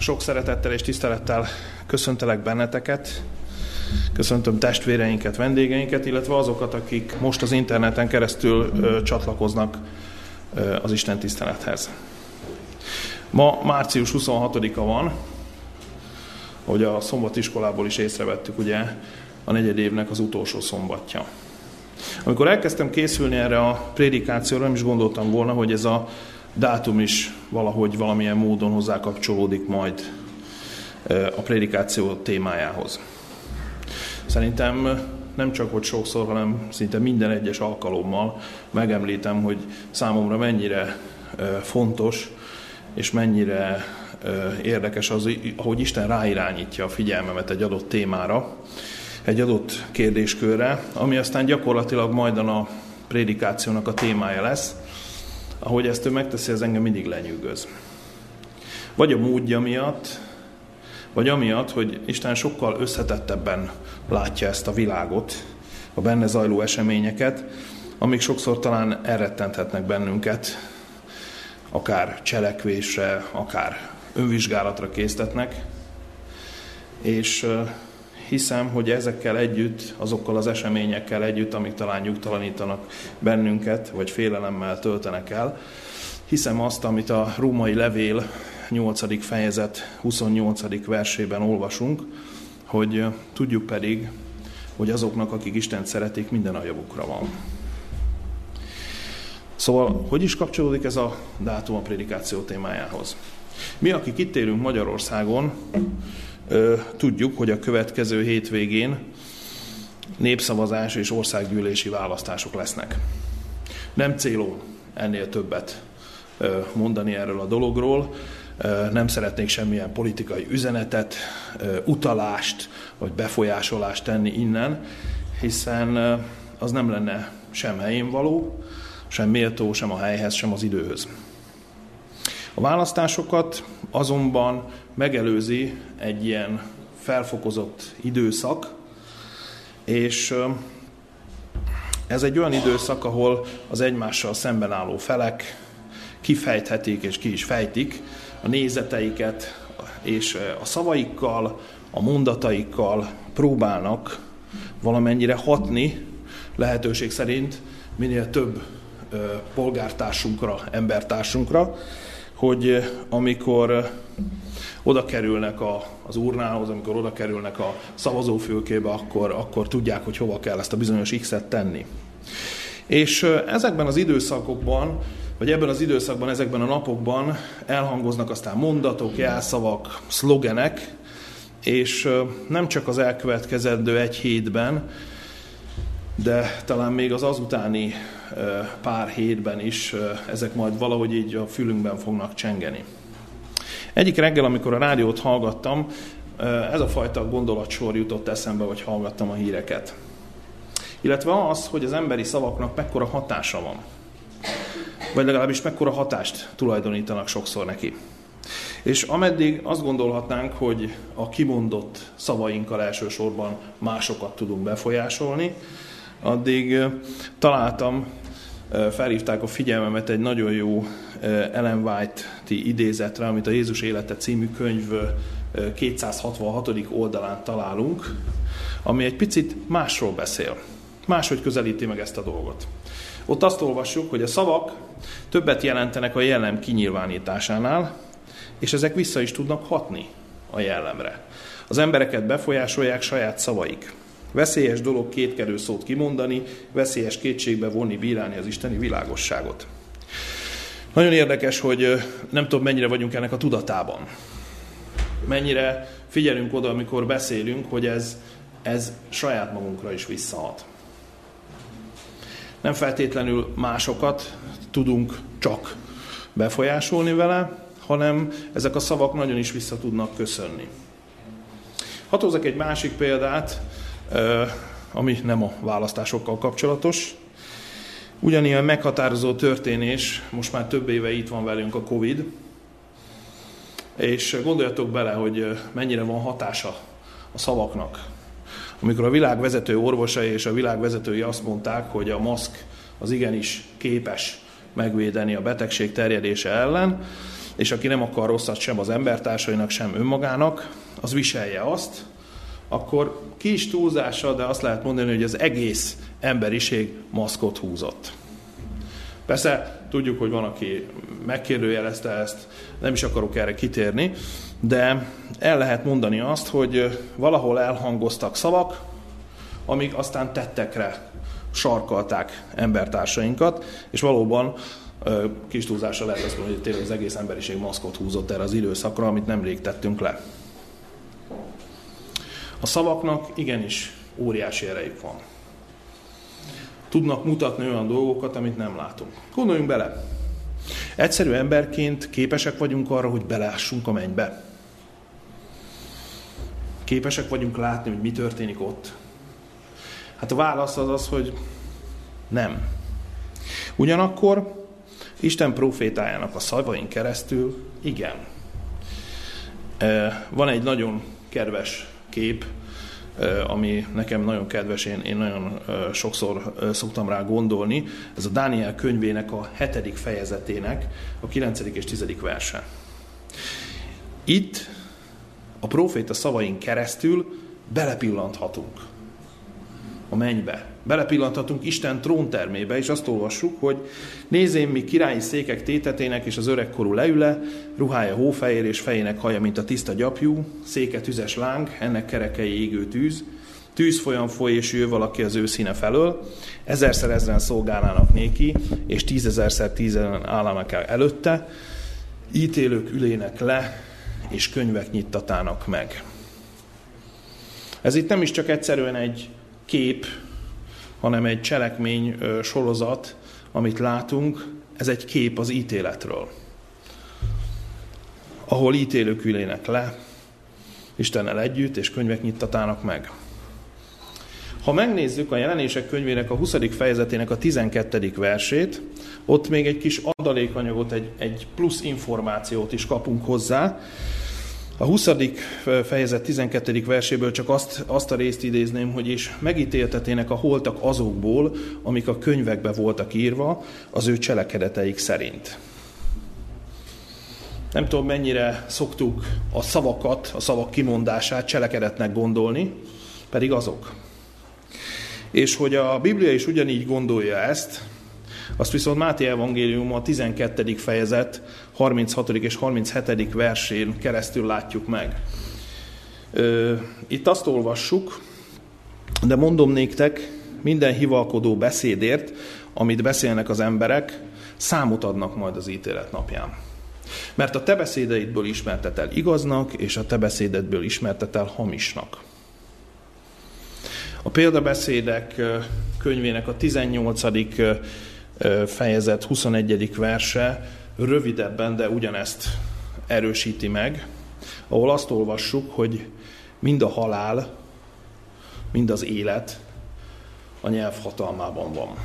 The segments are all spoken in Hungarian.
Sok szeretettel és tisztelettel köszöntelek benneteket, köszöntöm testvéreinket, vendégeinket, illetve azokat, akik most az interneten keresztül csatlakoznak az Isten tisztelethez. Ma március 26-a van, hogy a szombatiskolából is észrevettük, ugye, a negyed évnek az utolsó szombatja. Amikor elkezdtem készülni erre a prédikációra, nem is gondoltam volna, hogy ez a dátum is valahogy valamilyen módon hozzá kapcsolódik majd a prédikáció témájához. Szerintem nem csak hogy sokszor, hanem szinte minden egyes alkalommal megemlítem, hogy számomra mennyire fontos és mennyire érdekes az, ahogy Isten ráirányítja a figyelmemet egy adott témára, egy adott kérdéskörre, ami aztán gyakorlatilag majdan a prédikációnak a témája lesz. Ahogy ezt ő megteszi, ez engem mindig lenyűgöz. Vagy a módja miatt, vagy amiatt, hogy Isten sokkal összetettebben látja ezt a világot, a benne zajló eseményeket, amik sokszor talán elrettenthetnek bennünket, akár cselekvésre, akár önvizsgálatra késztetnek. És hiszem, hogy ezekkel együtt, azokkal az eseményekkel együtt, amik talán nyugtalanítanak bennünket, vagy félelemmel töltenek el, hiszem azt, amit a római levél 8. fejezet 28. versében olvasunk, hogy tudjuk pedig, hogy azoknak, akik Istent szeretik, minden a javukra van. Szóval, hogy is kapcsolódik ez a dátum a prédikáció témájához? Mi, akik itt élünk Magyarországon, tudjuk, hogy a következő hétvégén népszavazás és országgyűlési választások lesznek. Nem célom ennél többet mondani erről a dologról, nem szeretnék semmilyen politikai üzenetet, utalást vagy befolyásolást tenni innen, hiszen az nem lenne sem helyén való, sem méltó, sem a helyhez, sem az időhöz. A választásokat azonban megelőzi egy ilyen felfokozott időszak, és ez egy olyan időszak, ahol az egymással szemben álló felek kifejthetik és ki is fejtik a nézeteiket, és a szavaikkal, a mondataikkal próbálnak valamennyire hatni, lehetőség szerint minél több polgártársunkra, embertársunkra, hogy amikor oda kerülnek a, az urnához, amikor oda kerülnek a szavazófülkébe, akkor, akkor tudják, hogy hova kell ezt a bizonyos X-et tenni. És ezekben az időszakokban, vagy ebben az időszakban, ezekben a napokban elhangoznak aztán mondatok, jelszavak, szlogenek, és nem csak az elkövetkezendő egy hétben, de talán még az azutáni pár hétben is ezek majd valahogy így a fülünkben fognak csengeni. Egyik reggel, amikor a rádiót hallgattam, ez a fajta gondolatsor jutott eszembe, hogy hallgattam a híreket. Illetve az, hogy az emberi szavaknak mekkora hatása van. Vagy legalábbis mekkora hatást tulajdonítanak sokszor neki. És ameddig azt gondolhatnánk, hogy a kimondott szavainkkal elsősorban másokat tudunk befolyásolni, addig találtam, felhívták a figyelmemet egy nagyon jó Ellen White-ti idézetre, amit a Jézus élete című könyv 266. oldalán találunk, ami egy picit másról beszél. Máshogy közelíti meg ezt a dolgot. Ott azt olvassuk, hogy a szavak többet jelentenek a jellem kinyilvánításánál, és ezek vissza is tudnak hatni a jellemre. Az embereket befolyásolják saját szavaik. Veszélyes dolog kétkedő szót kimondani, veszélyes kétségbe vonni, bírálni az isteni világosságot. Nagyon érdekes, hogy nem tudom, mennyire vagyunk ennek a tudatában. Mennyire figyelünk oda, amikor beszélünk, hogy ez, ez saját magunkra is visszahat. Nem feltétlenül másokat tudunk csak befolyásolni vele, hanem ezek a szavak nagyon is vissza tudnak köszönni. Hadd egy másik példát, ami nem a választásokkal kapcsolatos. Ugyanilyen meghatározó történés, most már több éve itt van velünk a Covid, és gondoljatok bele, hogy mennyire van hatása a szavaknak. Amikor a világ vezető orvosai és a világ vezetői azt mondták, hogy a maszk az igenis képes megvédeni a betegség terjedése ellen, és aki nem akar rosszat sem az embertársainak, sem önmagának, az viselje azt, akkor kis túlzása, de azt lehet mondani, hogy az egész emberiség maszkot húzott. Persze tudjuk, hogy van, aki megkérdőjelezte ezt, nem is akarok erre kitérni, de el lehet mondani azt, hogy valahol elhangoztak szavak, amik aztán tettekre sarkalták embertársainkat, és valóban kis túlzásra lehet azt mondani, hogy tényleg az egész emberiség maszkot húzott erre az időszakra, amit nemrég tettünk le. A szavaknak igenis óriási erejük van. Tudnak mutatni olyan dolgokat, amit nem látunk. Gondoljunk bele. Egyszerű emberként képesek vagyunk arra, hogy belássunk a mennybe. Képesek vagyunk látni, hogy mi történik ott. Hát a válasz az az, hogy nem. Ugyanakkor Isten profétájának a szavain keresztül igen. Van egy nagyon kedves kép, ami nekem nagyon kedves, én, én nagyon sokszor szoktam rá gondolni. Ez a Dániel könyvének a hetedik fejezetének a kilencedik és tizedik verse. Itt a proféta szavain keresztül belepillanthatunk a mennybe. Belepillanthatunk Isten tróntermébe, és azt olvassuk, hogy nézém, mi királyi székek tétetének, és az öregkorú leüle, ruhája hófehér, és fejének haja, mint a tiszta gyapjú, széke tüzes láng, ennek kerekei égő tűz, tűz folyam foly, és jő valaki az ő színe felől, ezerszer ezren szolgálnának néki, és tízezerszer tízen állnának el előtte, ítélők ülének le, és könyvek nyittatának meg. Ez itt nem is csak egyszerűen egy kép, hanem egy cselekmény sorozat, amit látunk, ez egy kép az ítéletről. Ahol ítélők ülének le, Istennel együtt, és könyvek nyittatának meg. Ha megnézzük a jelenések könyvének a 20. fejezetének a 12. versét, ott még egy kis adalékanyagot, egy, egy plusz információt is kapunk hozzá, a 20. fejezet 12. verséből csak azt, azt a részt idézném, hogy is megítéltetének a holtak azokból, amik a könyvekbe voltak írva, az ő cselekedeteik szerint. Nem tudom, mennyire szoktuk a szavakat, a szavak kimondását cselekedetnek gondolni, pedig azok. És hogy a Biblia is ugyanígy gondolja ezt, azt viszont Máté Evangélium a 12. fejezet 36. és 37. versén keresztül látjuk meg. Itt azt olvassuk, de mondom néktek, minden hivalkodó beszédért, amit beszélnek az emberek, számot adnak majd az ítélet napján. Mert a te beszédeidből ismertet el igaznak, és a te beszédedből ismertet el hamisnak. A példabeszédek könyvének a 18 fejezet 21. verse rövidebben, de ugyanezt erősíti meg, ahol azt olvassuk, hogy mind a halál, mind az élet a nyelv hatalmában van.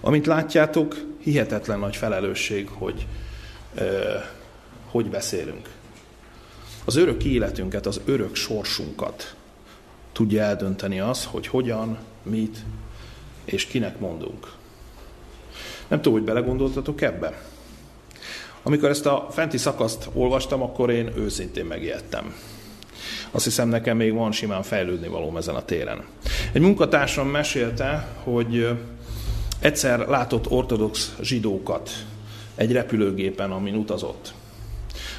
Amint látjátok, hihetetlen nagy felelősség, hogy euh, hogy beszélünk. Az örök életünket, az örök sorsunkat tudja eldönteni az, hogy hogyan, mit, és kinek mondunk. Nem tudom, hogy belegondoltatok ebbe. Amikor ezt a fenti szakaszt olvastam, akkor én őszintén megijedtem. Azt hiszem, nekem még van simán fejlődni való ezen a téren. Egy munkatársam mesélte, hogy egyszer látott ortodox zsidókat egy repülőgépen, amin utazott.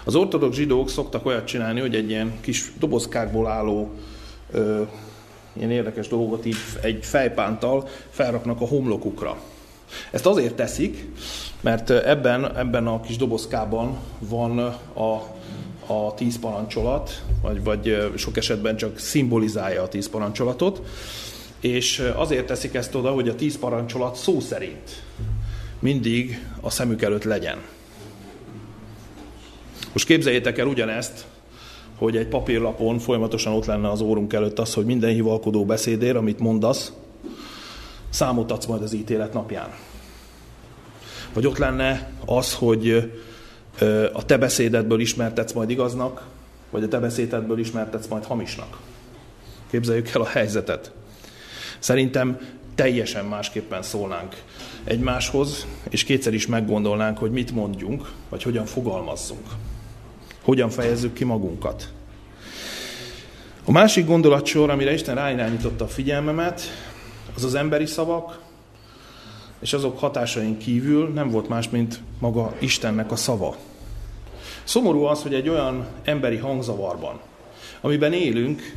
Az ortodox zsidók szoktak olyat csinálni, hogy egy ilyen kis dobozkákból álló ilyen érdekes dolgot így egy fejpántal felraknak a homlokukra. Ezt azért teszik, mert ebben, ebben a kis dobozkában van a, a tíz parancsolat, vagy, vagy sok esetben csak szimbolizálja a tíz parancsolatot, és azért teszik ezt oda, hogy a tíz parancsolat szó szerint mindig a szemük előtt legyen. Most képzeljétek el ugyanezt hogy egy papírlapon folyamatosan ott lenne az órunk előtt az, hogy minden hivalkodó beszédér, amit mondasz, számot adsz majd az ítélet napján. Vagy ott lenne az, hogy a te beszédedből ismertetsz majd igaznak, vagy a te beszédedből ismertetsz majd hamisnak. Képzeljük el a helyzetet. Szerintem teljesen másképpen szólnánk egymáshoz, és kétszer is meggondolnánk, hogy mit mondjunk, vagy hogyan fogalmazzunk. Hogyan fejezzük ki magunkat. A másik gondolatsor, amire Isten ráirányította a figyelmemet, az az emberi szavak, és azok hatásain kívül nem volt más, mint maga Istennek a szava. Szomorú az, hogy egy olyan emberi hangzavarban, amiben élünk,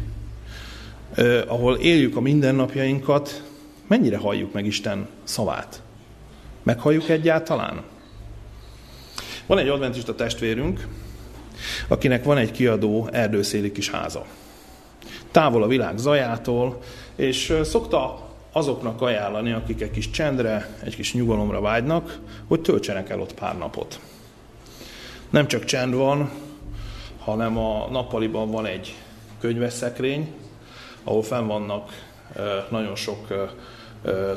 eh, ahol éljük a mindennapjainkat, mennyire halljuk meg Isten szavát? Meghalljuk egyáltalán? Van egy adventista testvérünk, akinek van egy kiadó erdőszéli kis háza. Távol a világ zajától, és szokta azoknak ajánlani, akik egy kis csendre, egy kis nyugalomra vágynak, hogy töltsenek el ott pár napot. Nem csak csend van, hanem a nappaliban van egy könyveszekrény, ahol fenn vannak nagyon sok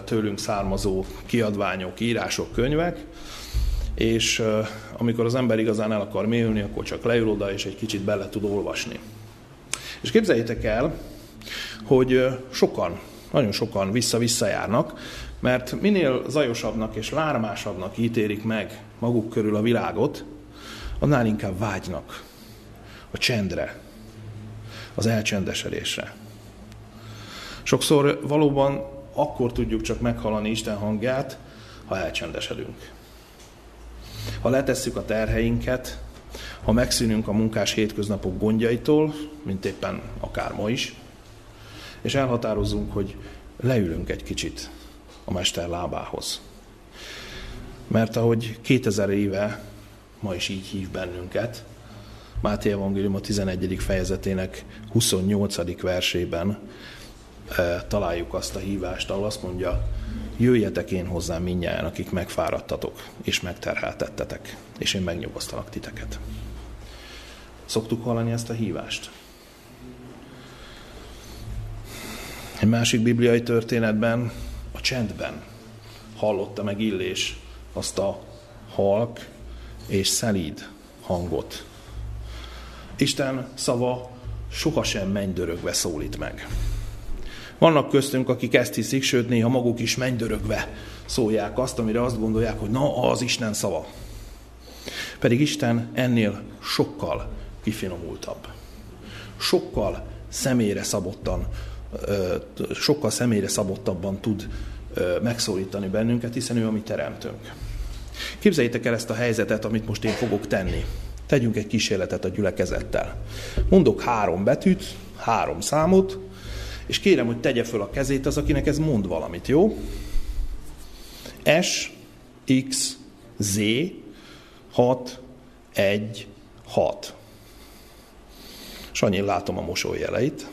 tőlünk származó kiadványok, írások, könyvek, és amikor az ember igazán el akar mélyülni, akkor csak leül oda, és egy kicsit bele tud olvasni. És képzeljétek el, hogy sokan, nagyon sokan vissza-vissza járnak, mert minél zajosabbnak és lármásabbnak ítélik meg maguk körül a világot, annál inkább vágynak a csendre, az elcsendesedésre. Sokszor valóban akkor tudjuk csak meghallani Isten hangját, ha elcsendesedünk. Ha letesszük a terheinket, ha megszűnünk a munkás hétköznapok gondjaitól, mint éppen akár ma is, és elhatározzunk, hogy leülünk egy kicsit a Mester lábához. Mert ahogy 2000 éve ma is így hív bennünket, Máté Evangélium a 11. fejezetének 28. versében e, találjuk azt a hívást, ahol azt mondja, jöjjetek én hozzám mindjárt, akik megfáradtatok és megterheltettetek, és én megnyugosztalak titeket. Szoktuk hallani ezt a hívást? Egy másik bibliai történetben, a csendben hallotta meg Illés azt a halk és szelíd hangot. Isten szava sohasem mennydörögve szólít meg. Vannak köztünk, akik ezt hiszik, sőt néha maguk is mennydörögve szólják azt, amire azt gondolják, hogy na, az Isten szava. Pedig Isten ennél sokkal kifinomultabb. Sokkal személyre szabottan, sokkal személyre szabottabban tud megszólítani bennünket, hiszen ő a mi teremtőnk. Képzeljétek el ezt a helyzetet, amit most én fogok tenni. Tegyünk egy kísérletet a gyülekezettel. Mondok három betűt, három számot, és kérem, hogy tegye föl a kezét az, akinek ez mond valamit, jó? S, X, Z, 6, 1, 6. Sanyin látom a mosolyjeleit.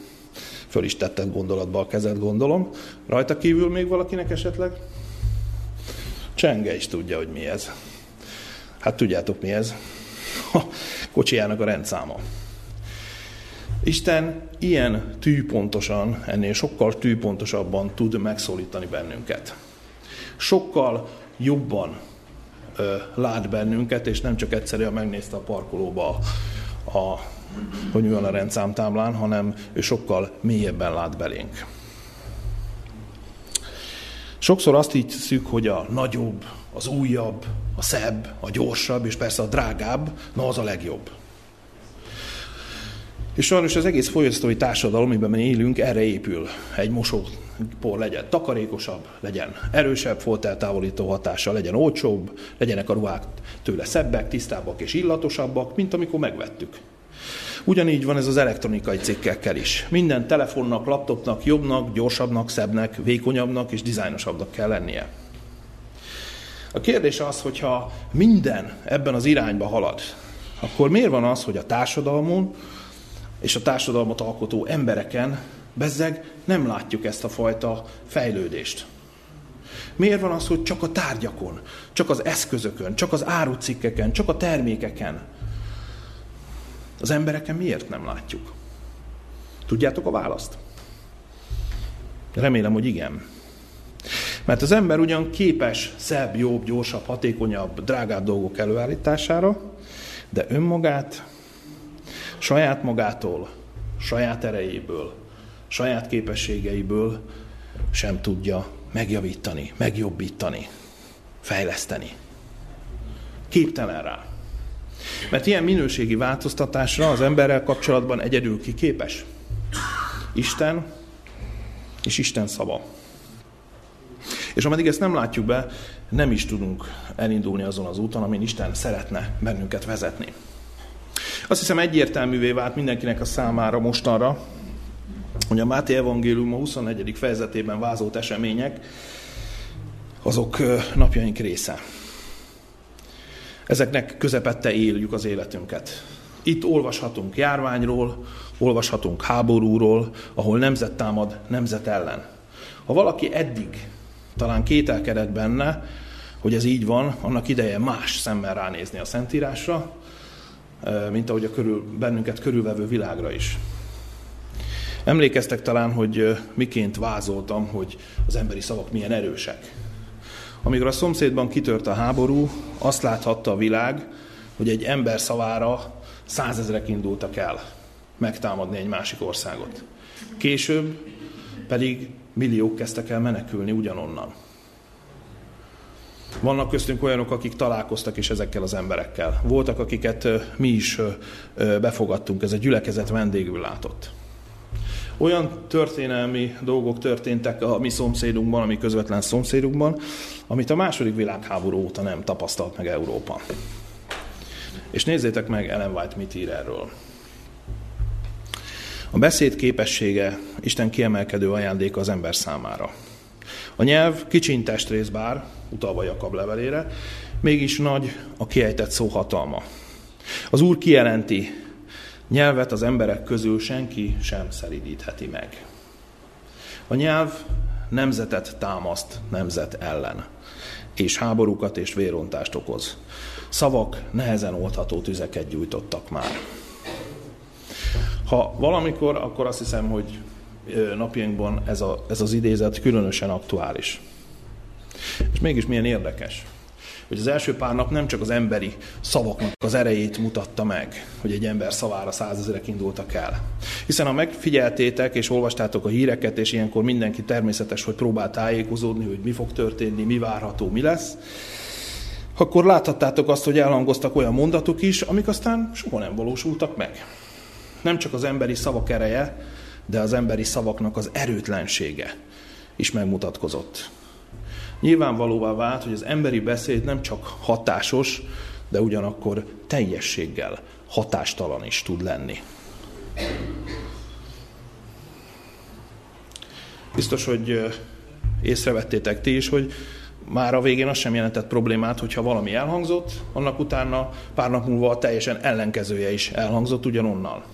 Föl is tetted gondolatba a kezed, gondolom. Rajta kívül még valakinek esetleg? Csenge is tudja, hogy mi ez. Hát tudjátok mi ez. A kocsijának a rendszáma. Isten ilyen tűpontosan, ennél sokkal tűpontosabban tud megszólítani bennünket. Sokkal jobban ö, lát bennünket, és nem csak egyszerűen megnézte a parkolóba a, a hogy mi van a rendszámtáblán, hanem ő sokkal mélyebben lát belénk. Sokszor azt hiszük, hogy a nagyobb, az újabb, a szebb, a gyorsabb, és persze a drágább, na az a legjobb. És sajnos az egész fogyasztói társadalom, amiben élünk, erre épül. Egy mosópor legyen takarékosabb, legyen erősebb, folteltávolító hatása, legyen olcsóbb, legyenek a ruhák tőle szebbek, tisztábbak és illatosabbak, mint amikor megvettük. Ugyanígy van ez az elektronikai cikkekkel is. Minden telefonnak, laptopnak jobbnak, gyorsabbnak, szebbnek, vékonyabbnak és dizájnosabbnak kell lennie. A kérdés az, hogyha minden ebben az irányba halad, akkor miért van az, hogy a társadalmon és a társadalmat alkotó embereken bezzeg nem látjuk ezt a fajta fejlődést? Miért van az, hogy csak a tárgyakon, csak az eszközökön, csak az árucikkeken, csak a termékeken az embereken miért nem látjuk? Tudjátok a választ? Remélem, hogy igen. Mert az ember ugyan képes szebb, jobb, gyorsabb, hatékonyabb, drágább dolgok előállítására, de önmagát, saját magától, saját erejéből, saját képességeiből sem tudja megjavítani, megjobbítani. fejleszteni. Képtelen rá. Mert ilyen minőségi változtatásra az emberrel kapcsolatban egyedül ki képes? Isten és Isten szava. És ameddig ezt nem látjuk be, nem is tudunk elindulni azon az úton, amin Isten szeretne bennünket vezetni. Azt hiszem egyértelművé vált mindenkinek a számára mostanra, hogy a Máté Evangélium a 24. fejezetében vázolt események, azok napjaink része. Ezeknek közepette éljük az életünket. Itt olvashatunk járványról, olvashatunk háborúról, ahol nemzet támad nemzet ellen. Ha valaki eddig talán kételkedett benne, hogy ez így van, annak ideje más szemmel ránézni a Szentírásra, mint ahogy a körül, bennünket körülvevő világra is. Emlékeztek talán, hogy miként vázoltam, hogy az emberi szavak milyen erősek. Amikor a szomszédban kitört a háború, azt láthatta a világ, hogy egy ember szavára százezrek indultak el megtámadni egy másik országot. Később pedig milliók kezdtek el menekülni ugyanonnan. Vannak köztünk olyanok, akik találkoztak is ezekkel az emberekkel. Voltak, akiket mi is befogadtunk, ez a gyülekezet vendégül látott. Olyan történelmi dolgok történtek a mi szomszédunkban, a mi közvetlen szomszédunkban, amit a második világháború óta nem tapasztalt meg Európa. És nézzétek meg Ellen White mit ír erről. A beszéd képessége Isten kiemelkedő ajándéka az ember számára. A nyelv kicsiny testrész bár, utalva Jakab levelére, mégis nagy a kiejtett szó hatalma. Az Úr kijelenti, nyelvet az emberek közül senki sem szeridítheti meg. A nyelv nemzetet támaszt nemzet ellen, és háborúkat és vérontást okoz. Szavak nehezen oldható tüzeket gyújtottak már. Ha valamikor, akkor azt hiszem, hogy napjainkban ez, a, ez az idézet különösen aktuális. És mégis milyen érdekes, hogy az első pár nap nem csak az emberi szavaknak az erejét mutatta meg, hogy egy ember szavára százezerek indultak el. Hiszen ha megfigyeltétek és olvastátok a híreket, és ilyenkor mindenki természetes, hogy próbál tájékozódni, hogy mi fog történni, mi várható, mi lesz, akkor láthattátok azt, hogy elhangoztak olyan mondatok is, amik aztán soha nem valósultak meg. Nem csak az emberi szavak ereje, de az emberi szavaknak az erőtlensége is megmutatkozott. Nyilvánvalóvá vált, hogy az emberi beszéd nem csak hatásos, de ugyanakkor teljességgel hatástalan is tud lenni. Biztos, hogy észrevettétek ti is, hogy már a végén az sem jelentett problémát, hogyha valami elhangzott, annak utána pár nap múlva a teljesen ellenkezője is elhangzott ugyanonnal.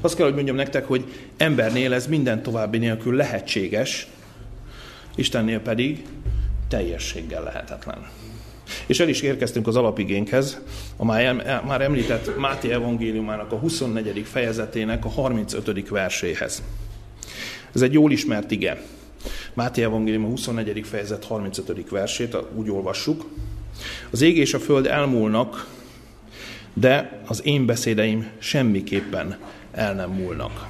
Azt kell, hogy mondjam nektek, hogy embernél ez minden további nélkül lehetséges, Istennél pedig teljességgel lehetetlen. És el is érkeztünk az alapigénkhez, a már említett Máté evangéliumának a 24. fejezetének a 35. verséhez. Ez egy jól ismert ige. Máté evangélium a 24. fejezet 35. versét úgy olvassuk. Az ég és a föld elmúlnak, de az én beszédeim semmiképpen el nem múlnak.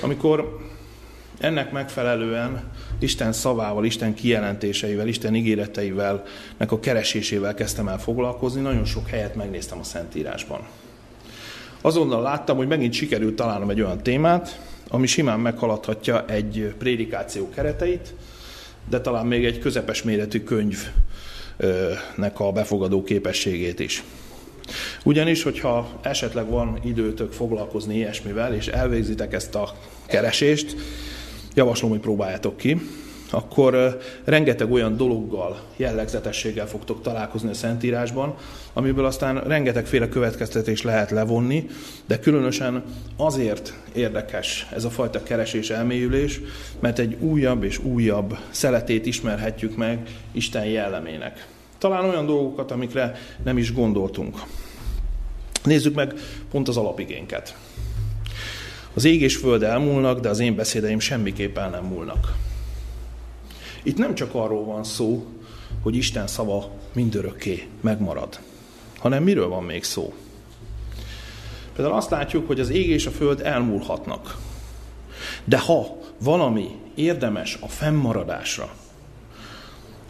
Amikor ennek megfelelően Isten szavával, Isten kijelentéseivel, Isten ígéreteivel, nek a keresésével kezdtem el foglalkozni, nagyon sok helyet megnéztem a Szentírásban. Azonnal láttam, hogy megint sikerült találnom egy olyan témát, ami simán meghaladhatja egy prédikáció kereteit, de talán még egy közepes méretű könyvnek a befogadó képességét is. Ugyanis, hogyha esetleg van időtök foglalkozni ilyesmivel, és elvégzitek ezt a keresést, javaslom, hogy próbáljátok ki, akkor rengeteg olyan dologgal, jellegzetességgel fogtok találkozni a Szentírásban, amiből aztán rengetegféle következtetés lehet levonni, de különösen azért érdekes ez a fajta keresés, elmélyülés, mert egy újabb és újabb szeletét ismerhetjük meg Isten jellemének. Talán olyan dolgokat, amikre nem is gondoltunk. Nézzük meg pont az alapigénket. Az ég és föld elmúlnak, de az én beszédeim semmiképpen el nem múlnak. Itt nem csak arról van szó, hogy Isten szava mindörökké megmarad, hanem miről van még szó? Például azt látjuk, hogy az ég és a föld elmúlhatnak. De ha valami érdemes a fennmaradásra,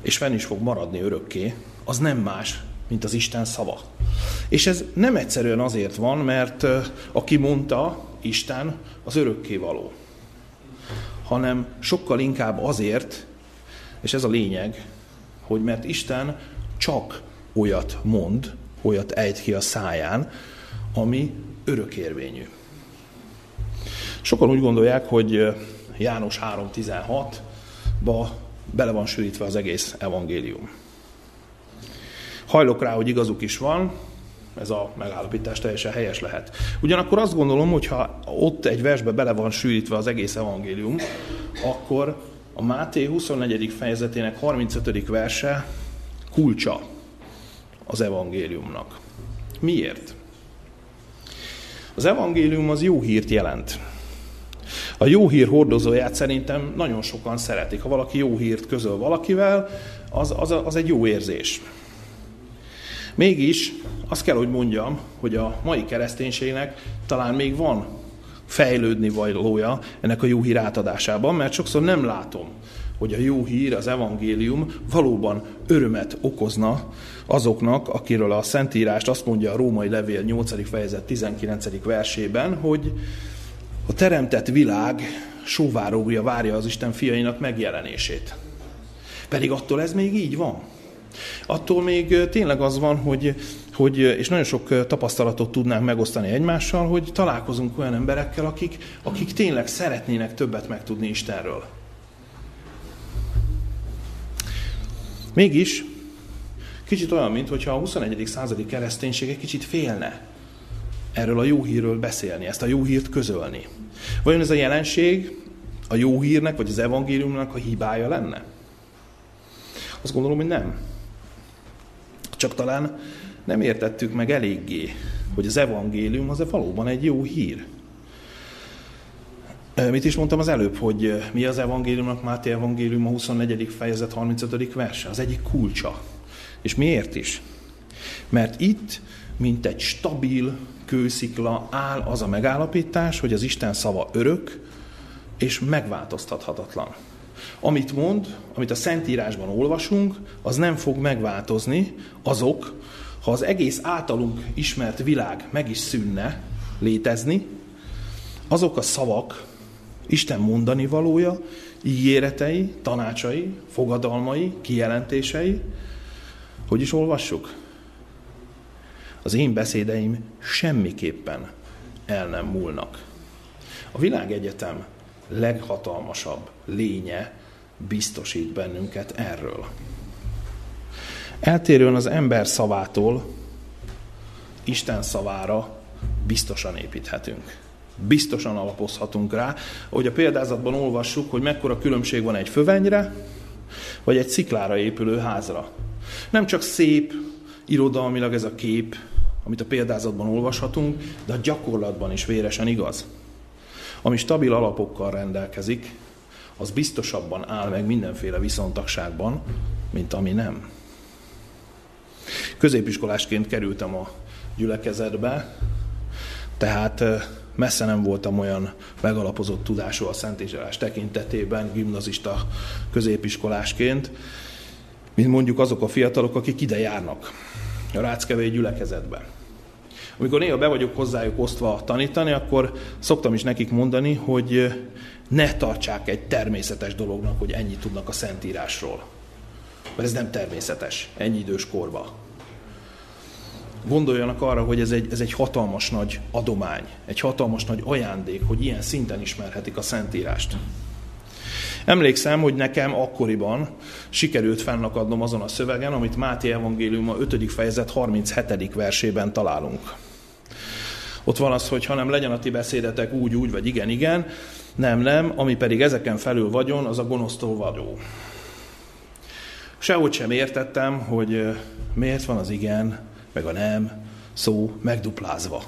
és fenn is fog maradni örökké, az nem más, mint az Isten szava. És ez nem egyszerűen azért van, mert aki mondta, Isten az örökké való, hanem sokkal inkább azért, és ez a lényeg, hogy mert Isten csak olyat mond, olyat ejt ki a száján, ami örökérvényű. Sokan úgy gondolják, hogy János 3.16-ba bele van sűrítve az egész evangélium. Hajlok rá, hogy igazuk is van, ez a megállapítás teljesen helyes lehet. Ugyanakkor azt gondolom, hogy ha ott egy versbe bele van sűrítve az egész evangélium, akkor a Máté 24. fejezetének 35. verse kulcsa az evangéliumnak. Miért? Az evangélium az jó hírt jelent. A jó hír hordozóját szerintem nagyon sokan szeretik. Ha valaki jó hírt közöl valakivel, az, az, az egy jó érzés. Mégis azt kell, hogy mondjam, hogy a mai kereszténységnek talán még van fejlődni vajlója ennek a jó hír átadásában, mert sokszor nem látom, hogy a jó hír, az evangélium valóban örömet okozna azoknak, akiről a Szentírást azt mondja a római levél 8. fejezet 19. versében, hogy a teremtett világ sóvárógja várja az Isten fiainak megjelenését. Pedig attól ez még így van. Attól még tényleg az van, hogy, hogy, és nagyon sok tapasztalatot tudnánk megosztani egymással, hogy találkozunk olyan emberekkel, akik, akik tényleg szeretnének többet megtudni Istenről. Mégis kicsit olyan, mintha a 21. századi kereszténység egy kicsit félne erről a jó hírről beszélni, ezt a jó hírt közölni. Vajon ez a jelenség a jó hírnek, vagy az evangéliumnak a hibája lenne? Azt gondolom, hogy nem. Csak talán nem értettük meg eléggé, hogy az evangélium az -e valóban egy jó hír. Mit is mondtam az előbb, hogy mi az evangéliumnak, Máté evangélium a 24. fejezet 35. verse, az egyik kulcsa. És miért is? Mert itt, mint egy stabil kőszikla áll az a megállapítás, hogy az Isten szava örök és megváltoztathatatlan. Amit mond, amit a Szentírásban olvasunk, az nem fog megváltozni, azok, ha az egész általunk ismert világ meg is szűnne létezni, azok a szavak, Isten mondani valója, ígéretei, tanácsai, fogadalmai, kijelentései, hogy is olvassuk? Az én beszédeim semmiképpen el nem múlnak. A világegyetem leghatalmasabb lénye biztosít bennünket erről. Eltérően az ember szavától, Isten szavára biztosan építhetünk. Biztosan alapozhatunk rá, hogy a példázatban olvassuk, hogy mekkora különbség van egy fövenyre, vagy egy sziklára épülő házra. Nem csak szép, irodalmilag ez a kép, amit a példázatban olvashatunk, de a gyakorlatban is véresen igaz. Ami stabil alapokkal rendelkezik, az biztosabban áll meg mindenféle viszontagságban, mint ami nem. Középiskolásként kerültem a gyülekezetbe, tehát messze nem voltam olyan megalapozott tudású a Szentészelás tekintetében, gimnazista középiskolásként, mint mondjuk azok a fiatalok, akik ide járnak a Ráckevei gyülekezetbe. Amikor néha be vagyok hozzájuk osztva tanítani, akkor szoktam is nekik mondani, hogy ne tartsák egy természetes dolognak, hogy ennyit tudnak a Szentírásról. Mert ez nem természetes, ennyi idős korba. Gondoljanak arra, hogy ez egy, ez egy hatalmas nagy adomány, egy hatalmas nagy ajándék, hogy ilyen szinten ismerhetik a Szentírást. Emlékszem, hogy nekem akkoriban sikerült fennakadnom azon a szövegen, amit Máté Evangélium a 5. fejezet 37. versében találunk. Ott van az, hogy hanem legyen a ti beszédetek úgy, úgy, vagy igen, igen, nem, nem, ami pedig ezeken felül vagyon, az a gonosztól vadó. Sehogy sem értettem, hogy miért van az igen, meg a nem szó megduplázva.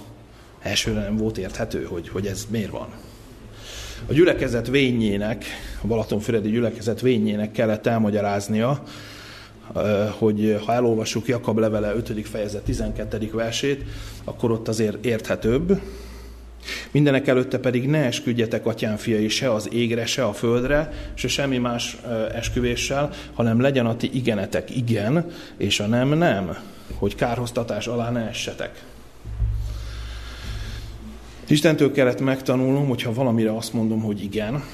Elsőre nem volt érthető, hogy, hogy ez miért van. A gyülekezet vényének, a Balatonfüredi gyülekezet vényének kellett elmagyaráznia, hogy ha elolvassuk Jakab levele 5. fejezet 12. versét, akkor ott azért érthetőbb. Mindenek előtte pedig ne esküdjetek atyám fiai se az égre, se a földre, se semmi más esküvéssel, hanem legyen a ti igenetek igen, és a nem nem, hogy kárhoztatás alá ne essetek. Istentől kellett megtanulnom, hogy ha valamire azt mondom, hogy igen,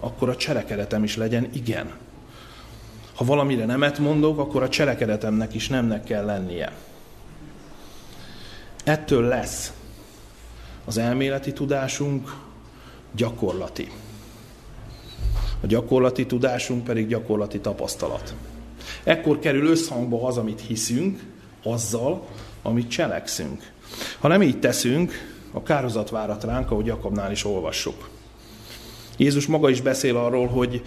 akkor a cselekedetem is legyen igen. Ha valamire nemet mondok, akkor a cselekedetemnek is nemnek kell lennie. Ettől lesz az elméleti tudásunk gyakorlati. A gyakorlati tudásunk pedig gyakorlati tapasztalat. Ekkor kerül összhangba az, amit hiszünk, azzal, amit cselekszünk. Ha nem így teszünk, a kározat várat ránk, ahogy Jakabnál is olvassuk. Jézus maga is beszél arról, hogy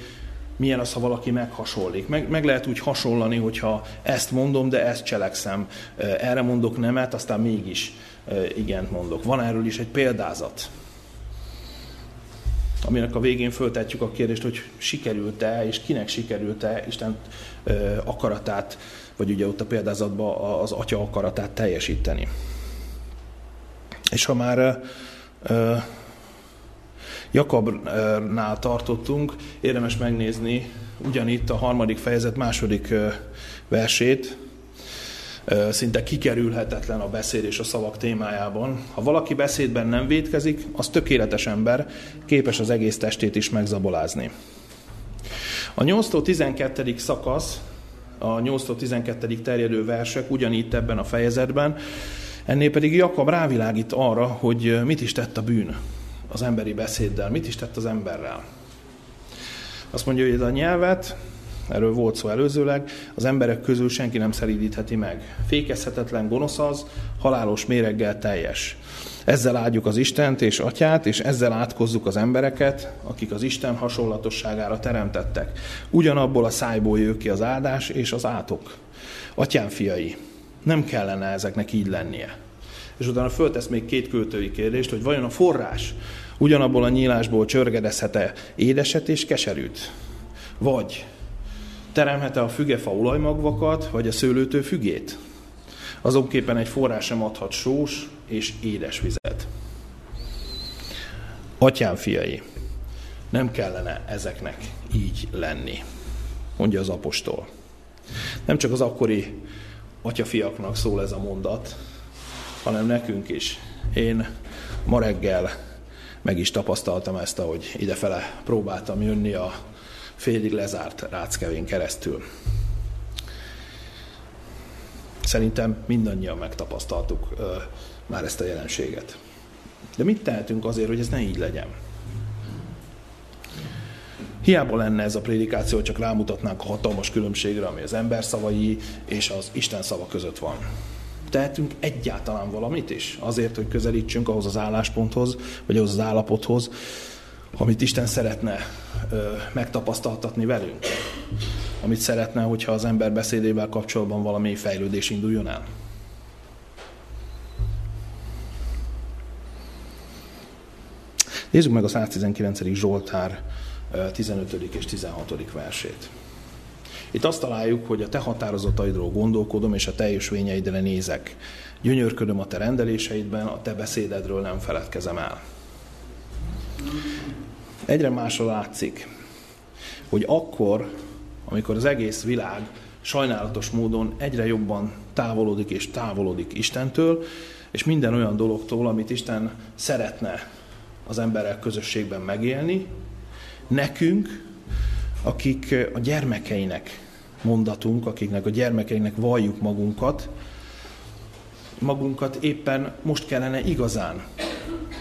milyen az, ha valaki meghasonlik. Meg, meg lehet úgy hasonlani, hogyha ezt mondom, de ezt cselekszem. Erre mondok nemet, aztán mégis igent mondok. Van erről is egy példázat, aminek a végén föltetjük a kérdést, hogy sikerült-e, és kinek sikerült-e Isten akaratát, vagy ugye ott a példázatban az atya akaratát teljesíteni. És ha már Jakabnál tartottunk, érdemes megnézni ugyanitt a harmadik fejezet második versét, szinte kikerülhetetlen a beszéd és a szavak témájában. Ha valaki beszédben nem védkezik, az tökéletes ember, képes az egész testét is megzabolázni. A 8-12. szakasz, a 8-12. terjedő versek ugyanígy ebben a fejezetben, ennél pedig Jakab rávilágít arra, hogy mit is tett a bűn az emberi beszéddel, mit is tett az emberrel. Azt mondja, hogy ez a nyelvet, erről volt szó előzőleg, az emberek közül senki nem szeridítheti meg. Fékezhetetlen gonosz az, halálos méreggel teljes. Ezzel áldjuk az Istent és Atyát, és ezzel átkozzuk az embereket, akik az Isten hasonlatosságára teremtettek. Ugyanabból a szájból jön ki az áldás és az átok. Atyám fiai, nem kellene ezeknek így lennie. És utána föltesz még két költői kérdést, hogy vajon a forrás ugyanabból a nyílásból csörgedezhet-e édeset és keserűt? Vagy teremhet-e a fügefa olajmagvakat, vagy a szőlőtő fügét? Azonképpen egy forrás sem adhat sós és édes vizet. Atyám fiai, nem kellene ezeknek így lenni, mondja az apostol. Nem csak az akkori atyafiaknak szól ez a mondat, hanem nekünk is. Én ma reggel meg is tapasztaltam ezt, ahogy idefele próbáltam jönni a félig lezárt ráckevén keresztül. Szerintem mindannyian megtapasztaltuk ö, már ezt a jelenséget. De mit tehetünk azért, hogy ez ne így legyen? Hiába lenne ez a prédikáció, csak rámutatnánk a hatalmas különbségre, ami az ember szavai és az Isten szava között van. Tehetünk egyáltalán valamit is azért, hogy közelítsünk ahhoz az állásponthoz, vagy ahhoz az állapothoz, amit Isten szeretne megtapasztaltatni velünk. Amit szeretne, hogyha az ember beszédével kapcsolatban valami fejlődés induljon el. Nézzük meg a 119. Zsoltár 15. és 16. versét. Itt azt találjuk, hogy a te határozataidról gondolkodom, és a te jösvényeidre nézek. Gyönyörködöm a te rendeléseidben, a te beszédedről nem feledkezem el. Egyre másra látszik, hogy akkor, amikor az egész világ sajnálatos módon egyre jobban távolodik és távolodik Istentől, és minden olyan dologtól, amit Isten szeretne az emberek közösségben megélni, nekünk, akik a gyermekeinek mondatunk, akiknek a gyermekeinek valljuk magunkat, magunkat éppen most kellene igazán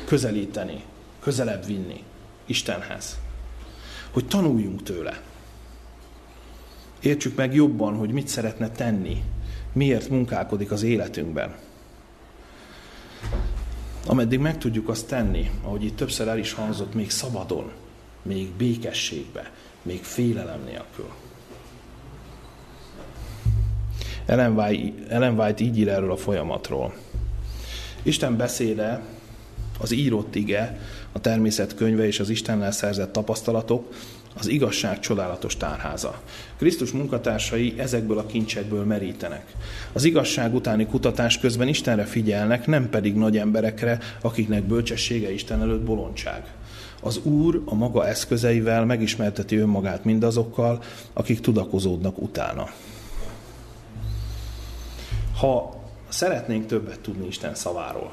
közelíteni, közelebb vinni Istenhez. Hogy tanuljunk tőle. Értsük meg jobban, hogy mit szeretne tenni, miért munkálkodik az életünkben. Ameddig meg tudjuk azt tenni, ahogy itt többször el is hangzott, még szabadon, még békességbe, még félelem nélkül. Ellen White, így ír erről a folyamatról. Isten beszéde, az írott ige, a természet könyve és az Istennel szerzett tapasztalatok az igazság csodálatos tárháza. Krisztus munkatársai ezekből a kincsekből merítenek. Az igazság utáni kutatás közben Istenre figyelnek, nem pedig nagy emberekre, akiknek bölcsessége Isten előtt bolondság. Az Úr a maga eszközeivel megismerteti önmagát mindazokkal, akik tudakozódnak utána. Ha szeretnénk többet tudni Isten szaváról,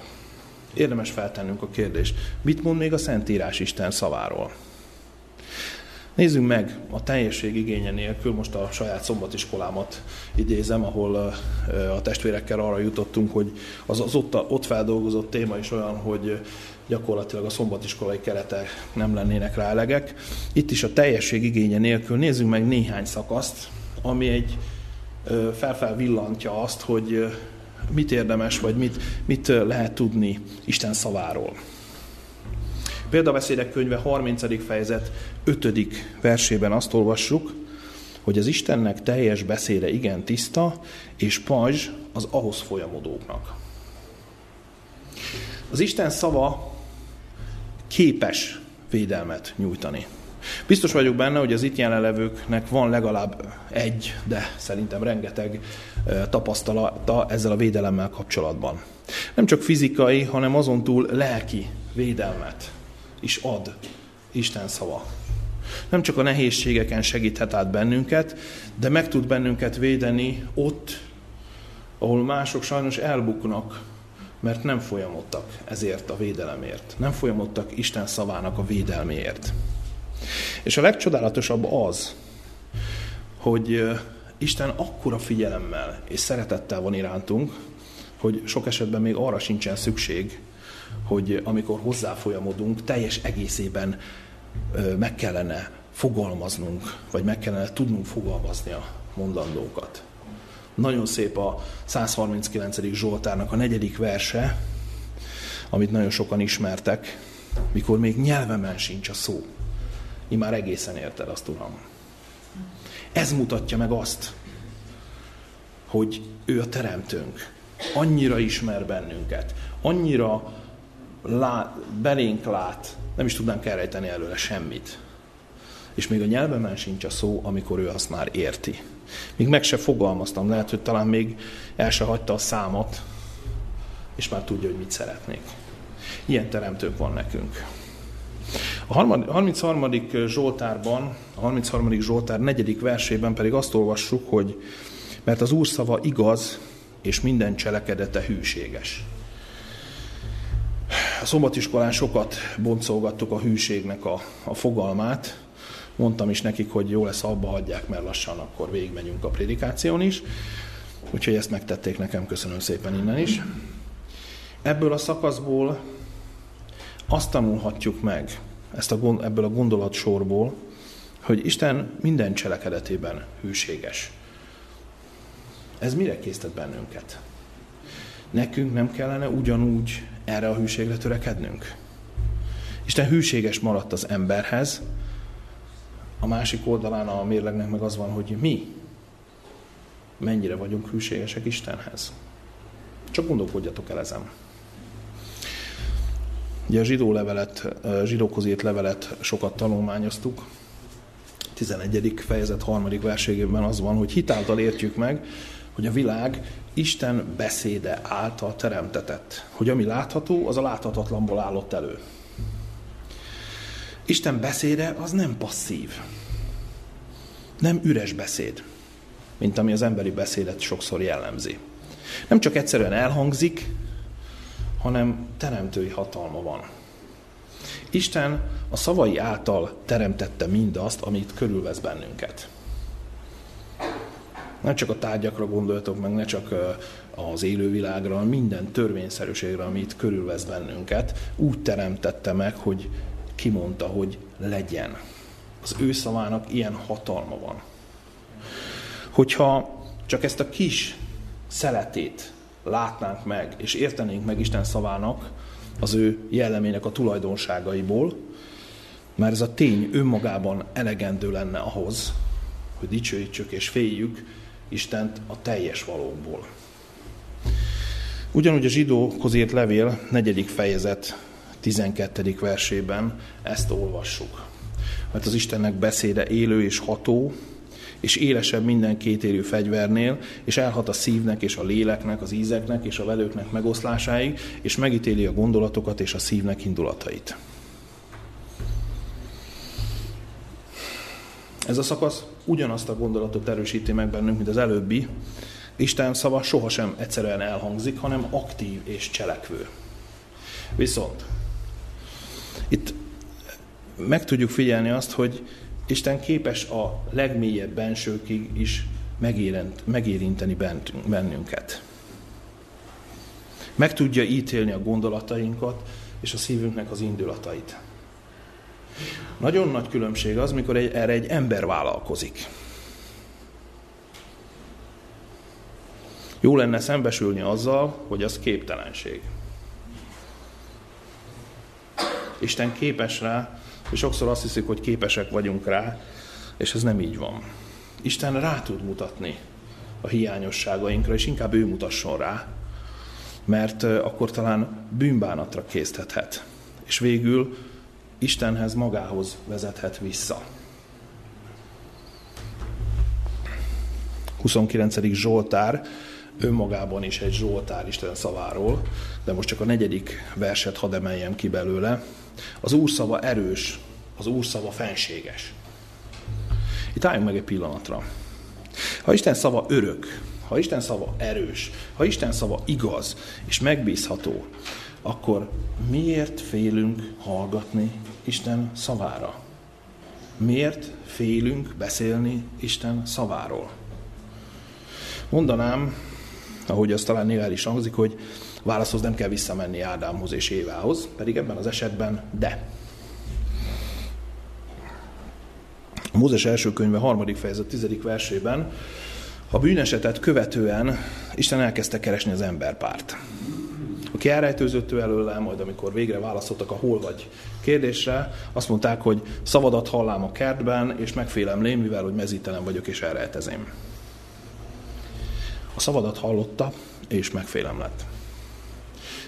érdemes feltennünk a kérdést, mit mond még a Szentírás Isten szaváról? Nézzünk meg a teljesség igénye nélkül, most a saját szombatiskolámat idézem, ahol a testvérekkel arra jutottunk, hogy az, az ott, ott feldolgozott téma is olyan, hogy gyakorlatilag a szombatiskolai keretek nem lennének rá elegek. Itt is a teljesség igénye nélkül nézzünk meg néhány szakaszt, ami egy felfel villantja azt, hogy mit érdemes, vagy mit, mit lehet tudni Isten szaváról. Példabeszédek könyve 30. fejezet 5. versében azt olvassuk, hogy az Istennek teljes beszéde igen tiszta, és pajzs az ahhoz folyamodóknak. Az Isten szava képes védelmet nyújtani. Biztos vagyok benne, hogy az itt jelenlevőknek van legalább egy, de szerintem rengeteg tapasztalata ezzel a védelemmel kapcsolatban. Nem csak fizikai, hanem azon túl lelki védelmet is ad Isten szava. Nem csak a nehézségeken segíthet át bennünket, de meg tud bennünket védeni ott, ahol mások sajnos elbuknak, mert nem folyamodtak ezért a védelemért. Nem folyamodtak Isten szavának a védelméért. És a legcsodálatosabb az, hogy Isten akkora figyelemmel és szeretettel van irántunk, hogy sok esetben még arra sincsen szükség, hogy amikor hozzáfolyamodunk, teljes egészében meg kellene fogalmaznunk, vagy meg kellene tudnunk fogalmazni a mondandókat. Nagyon szép a 139. Zsoltárnak a negyedik verse, amit nagyon sokan ismertek, mikor még nyelvemen sincs a szó. Mi már egészen érted azt, Uram. Ez mutatja meg azt, hogy ő a teremtőnk. Annyira ismer bennünket, annyira lát, belénk lát, nem is tudnánk elrejteni előle semmit. És még a nyelvemen sincs a szó, amikor ő azt már érti. Még meg se fogalmaztam, lehet, hogy talán még el se hagyta a számot, és már tudja, hogy mit szeretnék. Ilyen teremtők van nekünk. A 33. Zsoltárban, a 33. Zsoltár negyedik versében pedig azt olvassuk, hogy mert az Úr szava igaz, és minden cselekedete hűséges. A szombatiskolán sokat boncolgattuk a hűségnek a, a fogalmát. Mondtam is nekik, hogy jó lesz, abba hagyják, mert lassan akkor végigmegyünk a prédikáción is. Úgyhogy ezt megtették nekem, köszönöm szépen innen is. Ebből a szakaszból azt tanulhatjuk meg, ezt a, ebből a gondolatsorból, hogy Isten minden cselekedetében hűséges. Ez mire késztet bennünket? Nekünk nem kellene ugyanúgy erre a hűségre törekednünk? Isten hűséges maradt az emberhez, a másik oldalán a mérlegnek meg az van, hogy mi mennyire vagyunk hűségesek Istenhez. Csak gondolkodjatok el ezen. Ugye a zsidó levelet, zsidókhoz írt levelet sokat tanulmányoztuk. 11. fejezet harmadik verségében az van, hogy hitáltal értjük meg, hogy a világ Isten beszéde által teremtetett. Hogy ami látható, az a láthatatlanból állott elő. Isten beszéde az nem passzív. Nem üres beszéd, mint ami az emberi beszédet sokszor jellemzi. Nem csak egyszerűen elhangzik, hanem teremtői hatalma van. Isten a szavai által teremtette mindazt, amit körülvesz bennünket. Nem csak a tárgyakra gondoltok meg, ne csak az élővilágra, minden törvényszerűségre, amit körülvesz bennünket, úgy teremtette meg, hogy kimondta, hogy legyen. Az ő szavának ilyen hatalma van. Hogyha csak ezt a kis szeletét látnánk meg, és értenénk meg Isten szavának, az ő jellemének a tulajdonságaiból, mert ez a tény önmagában elegendő lenne ahhoz, hogy dicsőítsük és féljük Istent a teljes valóból. Ugyanúgy a zsidókhoz írt levél negyedik fejezet 12. versében ezt olvassuk. mert az Istennek beszéde élő és ható, és élesebb minden kétérű fegyvernél, és elhat a szívnek és a léleknek, az ízeknek és a velőknek megoszlásáig, és megítéli a gondolatokat és a szívnek indulatait. Ez a szakasz ugyanazt a gondolatot erősíti meg bennünk, mint az előbbi. Isten szava sohasem egyszerűen elhangzik, hanem aktív és cselekvő. Viszont itt meg tudjuk figyelni azt, hogy Isten képes a legmélyebb bensőkig is megérint, megérinteni bennünket. Meg tudja ítélni a gondolatainkat és a szívünknek az indulatait. Nagyon nagy különbség az, mikor egy, erre egy ember vállalkozik. Jó lenne szembesülni azzal, hogy az képtelenség. Isten képes rá, és sokszor azt hiszik, hogy képesek vagyunk rá, és ez nem így van. Isten rá tud mutatni a hiányosságainkra, és inkább ő mutasson rá, mert akkor talán bűnbánatra késztethet. És végül Istenhez magához vezethet vissza. 29. Zsoltár önmagában is egy Zsoltár Isten szaváról, de most csak a negyedik verset hadd emeljem ki belőle. Az Úr szava erős, az Úr szava fenséges. Itt álljunk meg egy pillanatra. Ha Isten szava örök, ha Isten szava erős, ha Isten szava igaz és megbízható, akkor miért félünk hallgatni Isten szavára? Miért félünk beszélni Isten szaváról? Mondanám, ahogy az talán néha is hangzik, hogy válaszhoz nem kell visszamenni Ádámhoz és Évához, pedig ebben az esetben de. A Mózes első könyve harmadik fejezet tizedik versében a bűnesetet követően Isten elkezdte keresni az emberpárt. Aki elrejtőzött ő előle, majd amikor végre válaszoltak a hol vagy kérdésre, azt mondták, hogy szavadat hallám a kertben, és megfélem lém, mivel hogy mezítelen vagyok, és elrejtezém. A szavadat hallotta, és megfélem lett.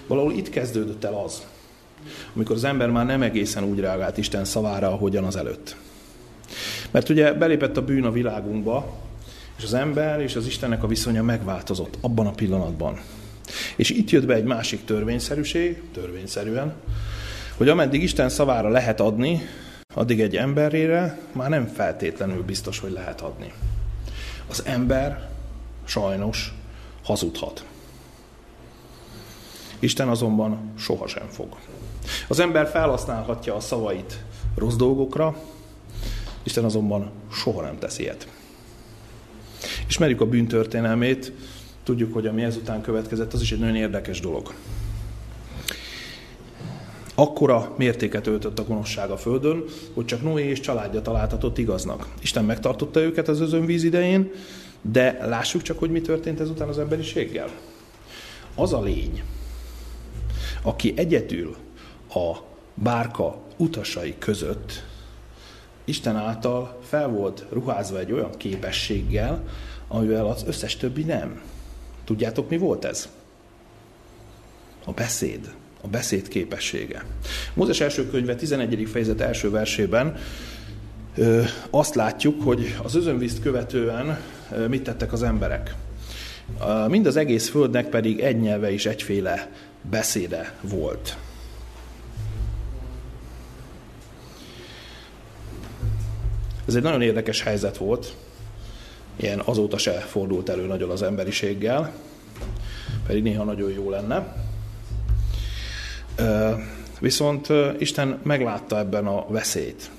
Valahol itt kezdődött el az, amikor az ember már nem egészen úgy reagált Isten szavára, ahogyan az előtt. Mert ugye belépett a bűn a világunkba, és az ember és az Istennek a viszonya megváltozott abban a pillanatban. És itt jött be egy másik törvényszerűség, törvényszerűen, hogy ameddig Isten szavára lehet adni, addig egy emberére már nem feltétlenül biztos, hogy lehet adni. Az ember sajnos hazudhat. Isten azonban sohasem fog. Az ember felhasználhatja a szavait rossz dolgokra, Isten azonban soha nem teszi ilyet. Ismerjük a bűntörténelmét, tudjuk, hogy ami ezután következett, az is egy nagyon érdekes dolog. Akkora mértéket öltött a gonoszság a földön, hogy csak Noé és családja találtatott igaznak. Isten megtartotta őket az özönvíz idején, de lássuk csak, hogy mi történt ezután az emberiséggel. Az a lény, aki egyedül a bárka utasai között Isten által fel volt ruházva egy olyan képességgel, amivel az összes többi nem. Tudjátok, mi volt ez? A beszéd. A beszéd képessége. Mózes első könyve 11. fejezet első versében ö, azt látjuk, hogy az özönvízt követően ö, mit tettek az emberek. Mind az egész földnek pedig egy nyelve és egyféle beszéde volt. Ez egy nagyon érdekes helyzet volt, ilyen azóta se fordult elő nagyon az emberiséggel, pedig néha nagyon jó lenne. Viszont Isten meglátta ebben a veszélyt.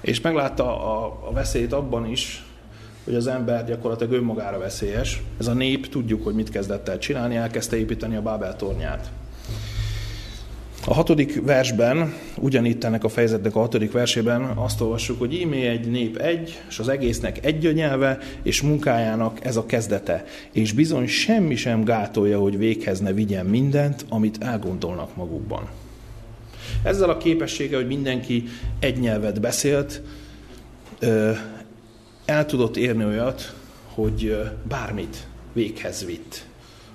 És meglátta a, a veszélyt abban is, hogy az ember gyakorlatilag önmagára veszélyes. Ez a nép, tudjuk, hogy mit kezdett el csinálni, elkezdte építeni a Bábel tornyát. A hatodik versben, ugyanitt ennek a fejezetnek a hatodik versében azt olvassuk, hogy ímé egy nép egy, és az egésznek egy a nyelve, és munkájának ez a kezdete. És bizony semmi sem gátolja, hogy véghez ne vigyen mindent, amit elgondolnak magukban. Ezzel a képessége, hogy mindenki egy nyelvet beszélt, el tudott érni olyat, hogy bármit véghez vitt,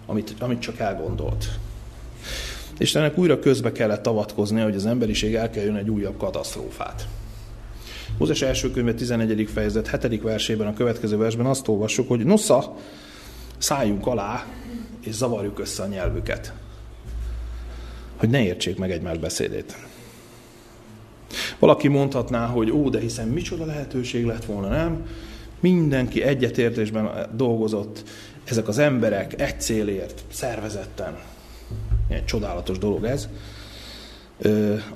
amit, amit csak elgondolt. És ennek újra közbe kellett avatkozni, hogy az emberiség elkerüljön egy újabb katasztrófát. Mózes első könyve 11. fejezet 7. versében, a következő versben azt olvassuk, hogy nosza, szálljunk alá, és zavarjuk össze a nyelvüket. Hogy ne értsék meg egymás beszédét. Valaki mondhatná, hogy ó, de hiszen micsoda lehetőség lett volna, nem? Mindenki egyetértésben dolgozott, ezek az emberek egy célért, szervezetten. Egy csodálatos dolog ez.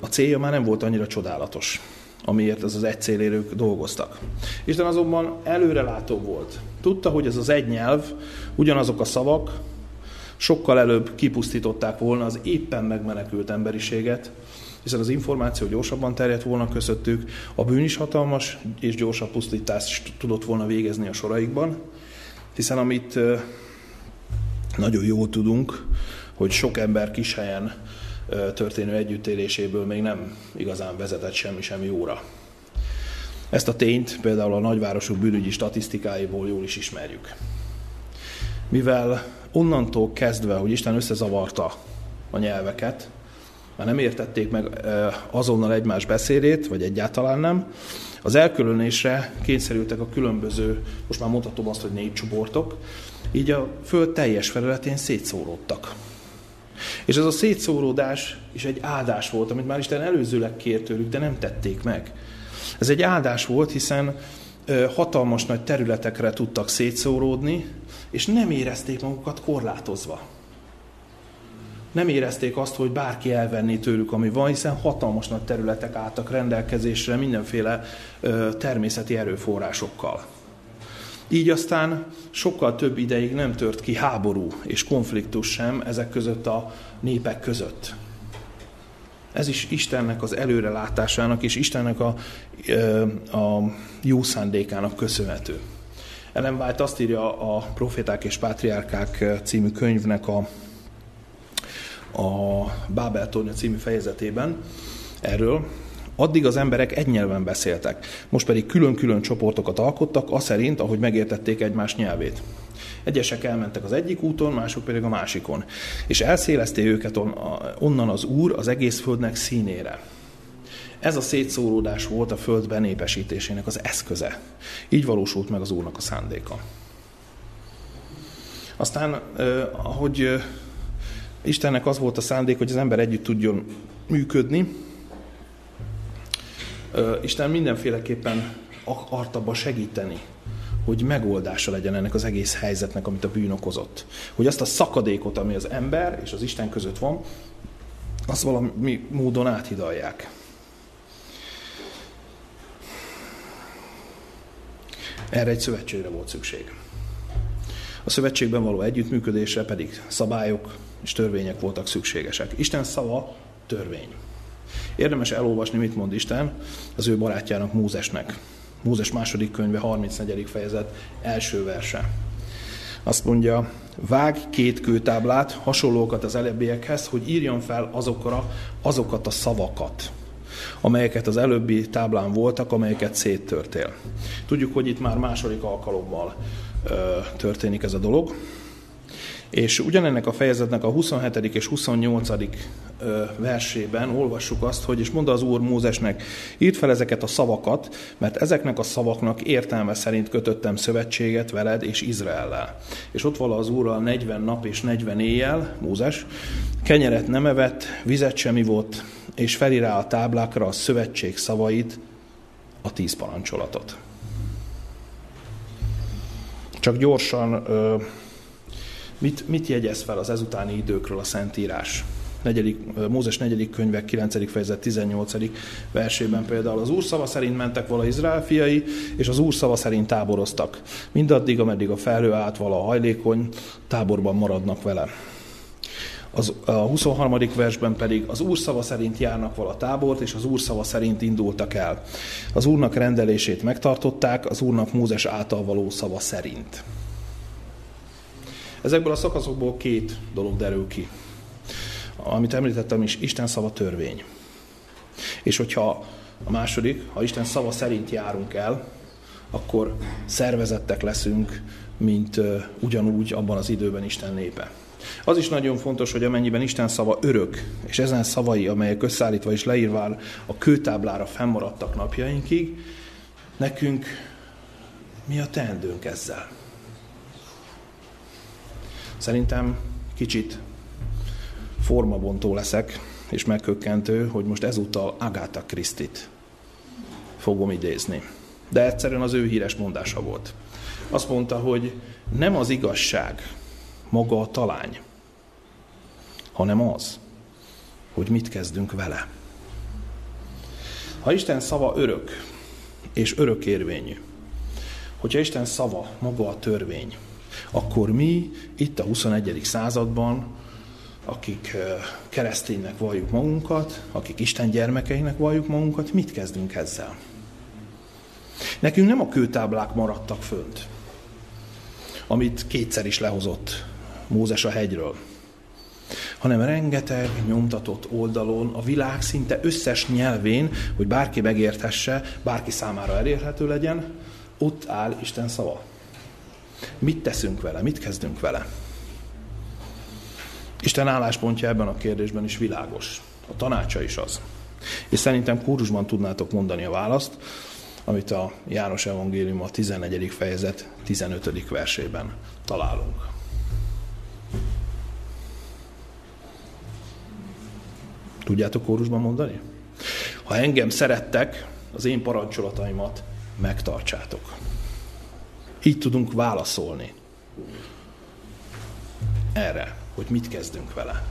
A célja már nem volt annyira csodálatos, amiért ez az egy célért dolgoztak. Isten azonban előrelátó volt. Tudta, hogy ez az egy nyelv, ugyanazok a szavak, sokkal előbb kipusztították volna az éppen megmenekült emberiséget, hiszen az információ gyorsabban terjedt volna közöttük, a bűn is hatalmas és gyorsabb pusztítást tudott volna végezni a soraikban, hiszen amit nagyon jól tudunk, hogy sok ember kis helyen történő együttéléséből még nem igazán vezetett semmi sem jóra. Ezt a tényt például a nagyvárosok bűnügyi statisztikáiból jól is ismerjük. Mivel onnantól kezdve, hogy Isten összezavarta a nyelveket, már nem értették meg azonnal egymás beszédét, vagy egyáltalán nem, az elkülönésre kényszerültek a különböző, most már mondhatom azt, hogy négy csoportok, így a föld teljes felületén szétszóródtak. És ez a szétszóródás is egy áldás volt, amit már Isten előzőleg kért tőlük, de nem tették meg. Ez egy áldás volt, hiszen hatalmas nagy területekre tudtak szétszóródni, és nem érezték magukat korlátozva. Nem érezték azt, hogy bárki elvenné tőlük, ami van, hiszen hatalmas nagy területek álltak rendelkezésre mindenféle természeti erőforrásokkal. Így aztán sokkal több ideig nem tört ki háború és konfliktus sem ezek között a népek között. Ez is Istennek az előrelátásának és Istennek a, a jó szándékának köszönhető. Ellen White azt írja a Proféták és Pátriárkák című könyvnek a, a Bábel tornya című fejezetében erről, Addig az emberek egy nyelven beszéltek, most pedig külön-külön csoportokat alkottak, az szerint, ahogy megértették egymás nyelvét. Egyesek elmentek az egyik úton, mások pedig a másikon. És elszélezte őket onnan az Úr az egész földnek színére. Ez a szétszóródás volt a föld benépesítésének az eszköze. Így valósult meg az Úrnak a szándéka. Aztán, ahogy Istennek az volt a szándék, hogy az ember együtt tudjon működni, Isten mindenféleképpen akart segíteni, hogy megoldása legyen ennek az egész helyzetnek, amit a bűn okozott. Hogy azt a szakadékot, ami az ember és az Isten között van, azt valami módon áthidalják. Erre egy szövetségre volt szükség. A szövetségben való együttműködésre pedig szabályok és törvények voltak szükségesek. Isten szava törvény. Érdemes elolvasni, mit mond Isten az ő barátjának Mózesnek. Mózes második könyve, 34. fejezet, első verse. Azt mondja, vág két kőtáblát, hasonlókat az előbbiekhez, hogy írjon fel azokra azokat a szavakat, amelyeket az előbbi táblán voltak, amelyeket széttörtél. Tudjuk, hogy itt már második alkalommal ö, történik ez a dolog. És ugyanennek a fejezetnek a 27. és 28. versében olvassuk azt, hogy és mondta az Úr Mózesnek, írd fel ezeket a szavakat, mert ezeknek a szavaknak értelme szerint kötöttem szövetséget veled és Izraellel. És ott vala az Úrral 40 nap és 40 éjjel, Mózes, kenyeret nem evett, vizet sem ivott, és feli rá a táblákra a szövetség szavait, a tíz parancsolatot. Csak gyorsan Mit, mit jegyez fel az ezutáni időkről a Szentírás? Negyedik, Mózes 4. könyvek 9. fejezet 18. versében például az úr szava szerint mentek vala Izrael fiai, és az úr szava szerint táboroztak. Mindaddig, ameddig a felhő át vala hajlékony, táborban maradnak vele. Az, a 23. versben pedig az úr szava szerint járnak vala tábort, és az úr szava szerint indultak el. Az úrnak rendelését megtartották, az úrnak Mózes által való szava szerint. Ezekből a szakaszokból két dolog derül ki. Amit említettem is, Isten szava törvény. És hogyha a második, ha Isten szava szerint járunk el, akkor szervezettek leszünk, mint ugyanúgy abban az időben Isten népe. Az is nagyon fontos, hogy amennyiben Isten szava örök, és ezen szavai, amelyek összeállítva és leírva a kőtáblára fennmaradtak napjainkig, Nekünk mi a teendőnk ezzel? Szerintem kicsit formabontó leszek, és megkökkentő, hogy most ezúttal Agatha Christit fogom idézni. De egyszerűen az ő híres mondása volt. Azt mondta, hogy nem az igazság maga a talány, hanem az, hogy mit kezdünk vele. Ha Isten szava örök és örökérvényű, hogyha Isten szava maga a törvény, akkor mi itt a 21. században, akik kereszténynek valljuk magunkat, akik Isten gyermekeinek valljuk magunkat, mit kezdünk ezzel? Nekünk nem a kőtáblák maradtak fönt, amit kétszer is lehozott Mózes a hegyről, hanem rengeteg nyomtatott oldalon, a világ szinte összes nyelvén, hogy bárki megérthesse, bárki számára elérhető legyen, ott áll Isten szava. Mit teszünk vele? Mit kezdünk vele? Isten álláspontja ebben a kérdésben is világos. A tanácsa is az. És szerintem kórusban tudnátok mondani a választ, amit a János Evangélium a 14. fejezet 15. versében találunk. Tudjátok kórusban mondani? Ha engem szerettek, az én parancsolataimat megtartsátok. Így tudunk válaszolni erre, hogy mit kezdünk vele.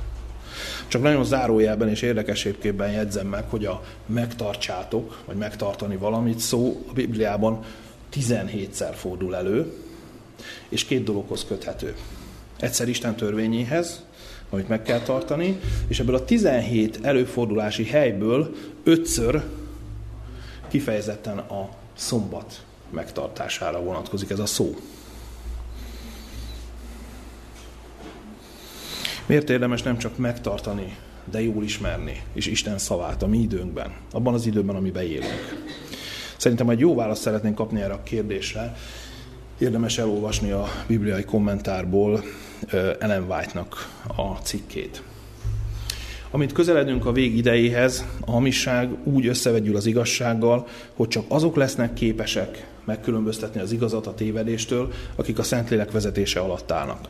Csak nagyon zárójelben és érdekesébképpen jegyzem meg, hogy a megtartsátok, vagy megtartani valamit szó a Bibliában 17-szer fordul elő, és két dologhoz köthető. Egyszer Isten törvényéhez, amit meg kell tartani, és ebből a 17 előfordulási helyből ötször kifejezetten a szombat megtartására vonatkozik ez a szó. Miért érdemes nem csak megtartani, de jól ismerni, és Isten szavát a mi időnkben, abban az időben, amiben élünk? Szerintem egy jó választ szeretnénk kapni erre a kérdésre. Érdemes elolvasni a bibliai kommentárból Ellen White-nak a cikkét. Amint közeledünk a vég idejéhez, a hamisság úgy összevegyül az igazsággal, hogy csak azok lesznek képesek megkülönböztetni az igazat a tévedéstől, akik a Szentlélek vezetése alatt állnak.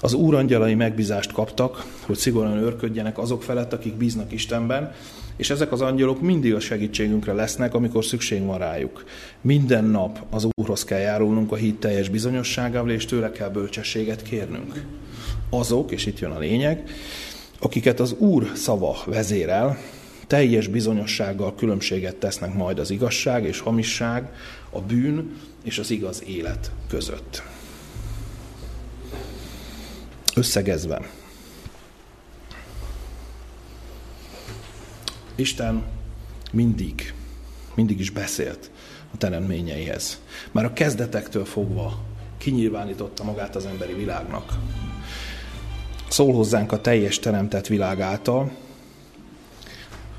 Az úr angyalai megbízást kaptak, hogy szigorúan őrködjenek azok felett, akik bíznak Istenben, és ezek az angyalok mindig a segítségünkre lesznek, amikor szükség van rájuk. Minden nap az Úrhoz kell járulnunk a hit teljes bizonyosságával, és tőle kell bölcsességet kérnünk. Azok, és itt jön a lényeg, akiket az Úr szava vezérel, teljes bizonyossággal különbséget tesznek majd az igazság és hamisság, a bűn és az igaz élet között. Összegezve, Isten mindig, mindig is beszélt a teremtményeihez. Már a kezdetektől fogva kinyilvánította magát az emberi világnak. Szól hozzánk a teljes teremtett világ által,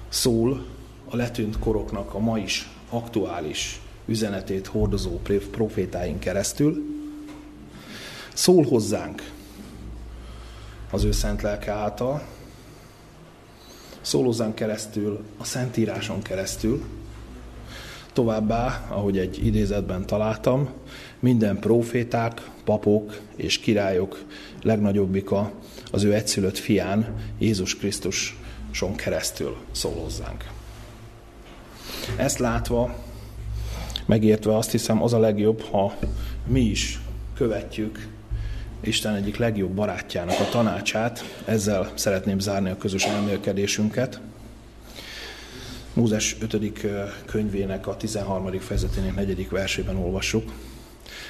szól a letűnt koroknak a ma is aktuális üzenetét hordozó profétáink keresztül, szól hozzánk az ő szent lelke által, szól hozzánk keresztül, a Szentíráson keresztül, Továbbá, ahogy egy idézetben találtam, minden proféták, papok és királyok legnagyobbika az ő egyszülött fián, Jézus Krisztuson keresztül szól hozzánk. Ezt látva, megértve azt hiszem, az a legjobb, ha mi is követjük Isten egyik legjobb barátjának a tanácsát. Ezzel szeretném zárni a közös elmélkedésünket. Mózes 5. könyvének a 13. fejezetének 4. versében olvassuk.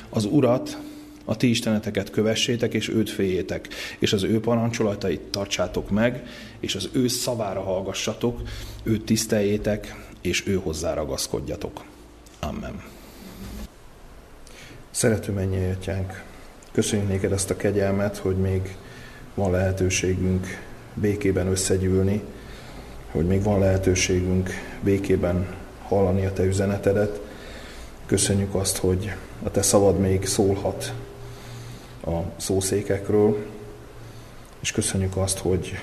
Az Urat, a ti isteneteket kövessétek, és őt féljétek, és az ő parancsolatait tartsátok meg, és az ő szavára hallgassatok, őt tiszteljétek, és ő hozzá ragaszkodjatok. Amen. Szerető mennyi atyánk, köszönjük néked ezt a kegyelmet, hogy még van lehetőségünk békében összegyűlni, hogy még van lehetőségünk békében hallani a Te üzenetedet. Köszönjük azt, hogy a Te szavad még szólhat a szószékekről, és köszönjük azt, hogy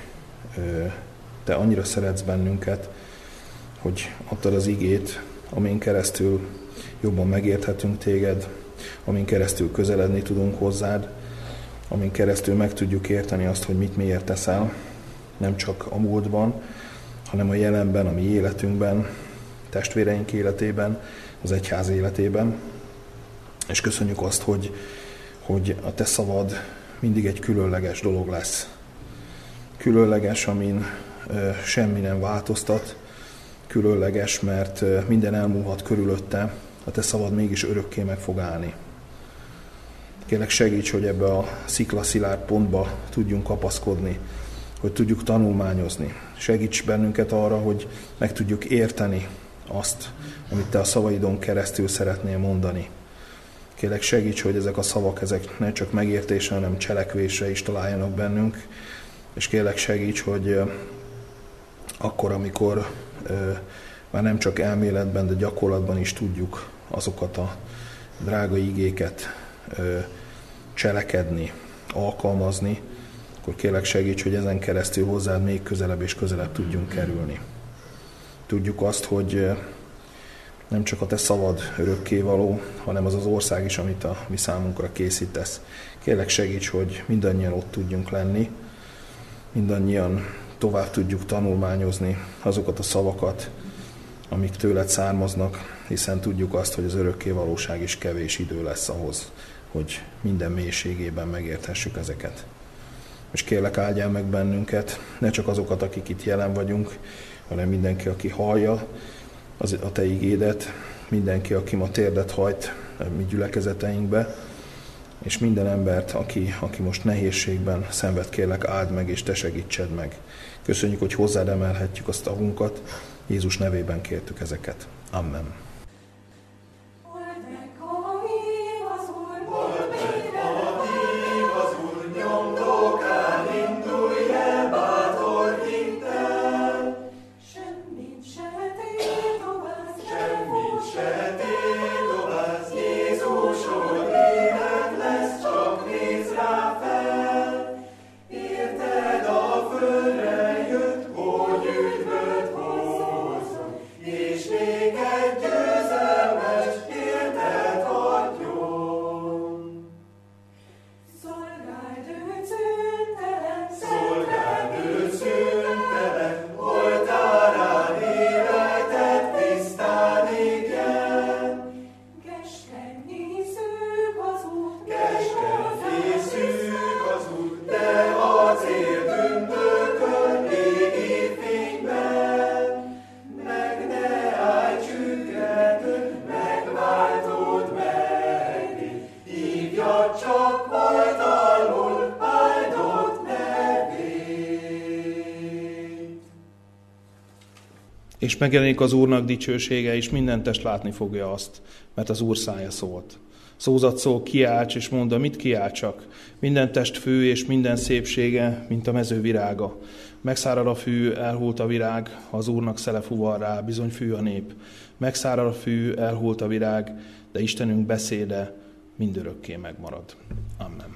Te annyira szeretsz bennünket, hogy adtad az igét, amin keresztül jobban megérthetünk téged, amin keresztül közeledni tudunk hozzád, amin keresztül meg tudjuk érteni azt, hogy mit miért teszel, nem csak a múltban, hanem a jelenben, a mi életünkben, testvéreink életében, az egyház életében. És köszönjük azt, hogy, hogy a te szavad mindig egy különleges dolog lesz. Különleges, amin semmi nem változtat, különleges, mert minden elmúlhat körülötte, a te szavad mégis örökké meg fog állni. Kérlek segíts, hogy ebbe a sziklaszilárd pontba tudjunk kapaszkodni, hogy tudjuk tanulmányozni. Segíts bennünket arra, hogy meg tudjuk érteni azt, amit te a szavaidon keresztül szeretnél mondani. Kérlek segíts, hogy ezek a szavak ezek ne csak megértésre, hanem cselekvésre is találjanak bennünk, és kérlek segíts, hogy akkor, amikor már nem csak elméletben, de gyakorlatban is tudjuk azokat a drága igéket cselekedni, alkalmazni, akkor kérlek segíts, hogy ezen keresztül hozzád még közelebb és közelebb tudjunk kerülni. Tudjuk azt, hogy nem csak a te szavad örökkévaló, hanem az az ország is, amit a mi számunkra készítesz. Kérlek segíts, hogy mindannyian ott tudjunk lenni, mindannyian tovább tudjuk tanulmányozni azokat a szavakat, amik tőled származnak, hiszen tudjuk azt, hogy az örökké valóság is kevés idő lesz ahhoz, hogy minden mélységében megérthessük ezeket. És kérlek áldjál meg bennünket, ne csak azokat, akik itt jelen vagyunk, hanem mindenki, aki hallja az, a te igédet, mindenki, aki ma térdet hajt mi gyülekezeteinkbe, és minden embert, aki, aki most nehézségben szenved, kérlek áld meg, és te segítsed meg. Köszönjük, hogy hozzád emelhetjük a tavunkat. Jézus nevében kértük ezeket. Amen. És megjelenik az Úrnak dicsősége, és minden test látni fogja azt, mert az Úr szája szólt. Szózat szól, kiálts, és mondta, mit kiáltsak? Minden test fő, és minden szépsége, mint a mező virága. Megszárad a fű, elhult a virág, az Úrnak szele fuvar rá, bizony fű a nép. Megszárad a fű, elhult a virág, de Istenünk beszéde mindörökké megmarad. Amen.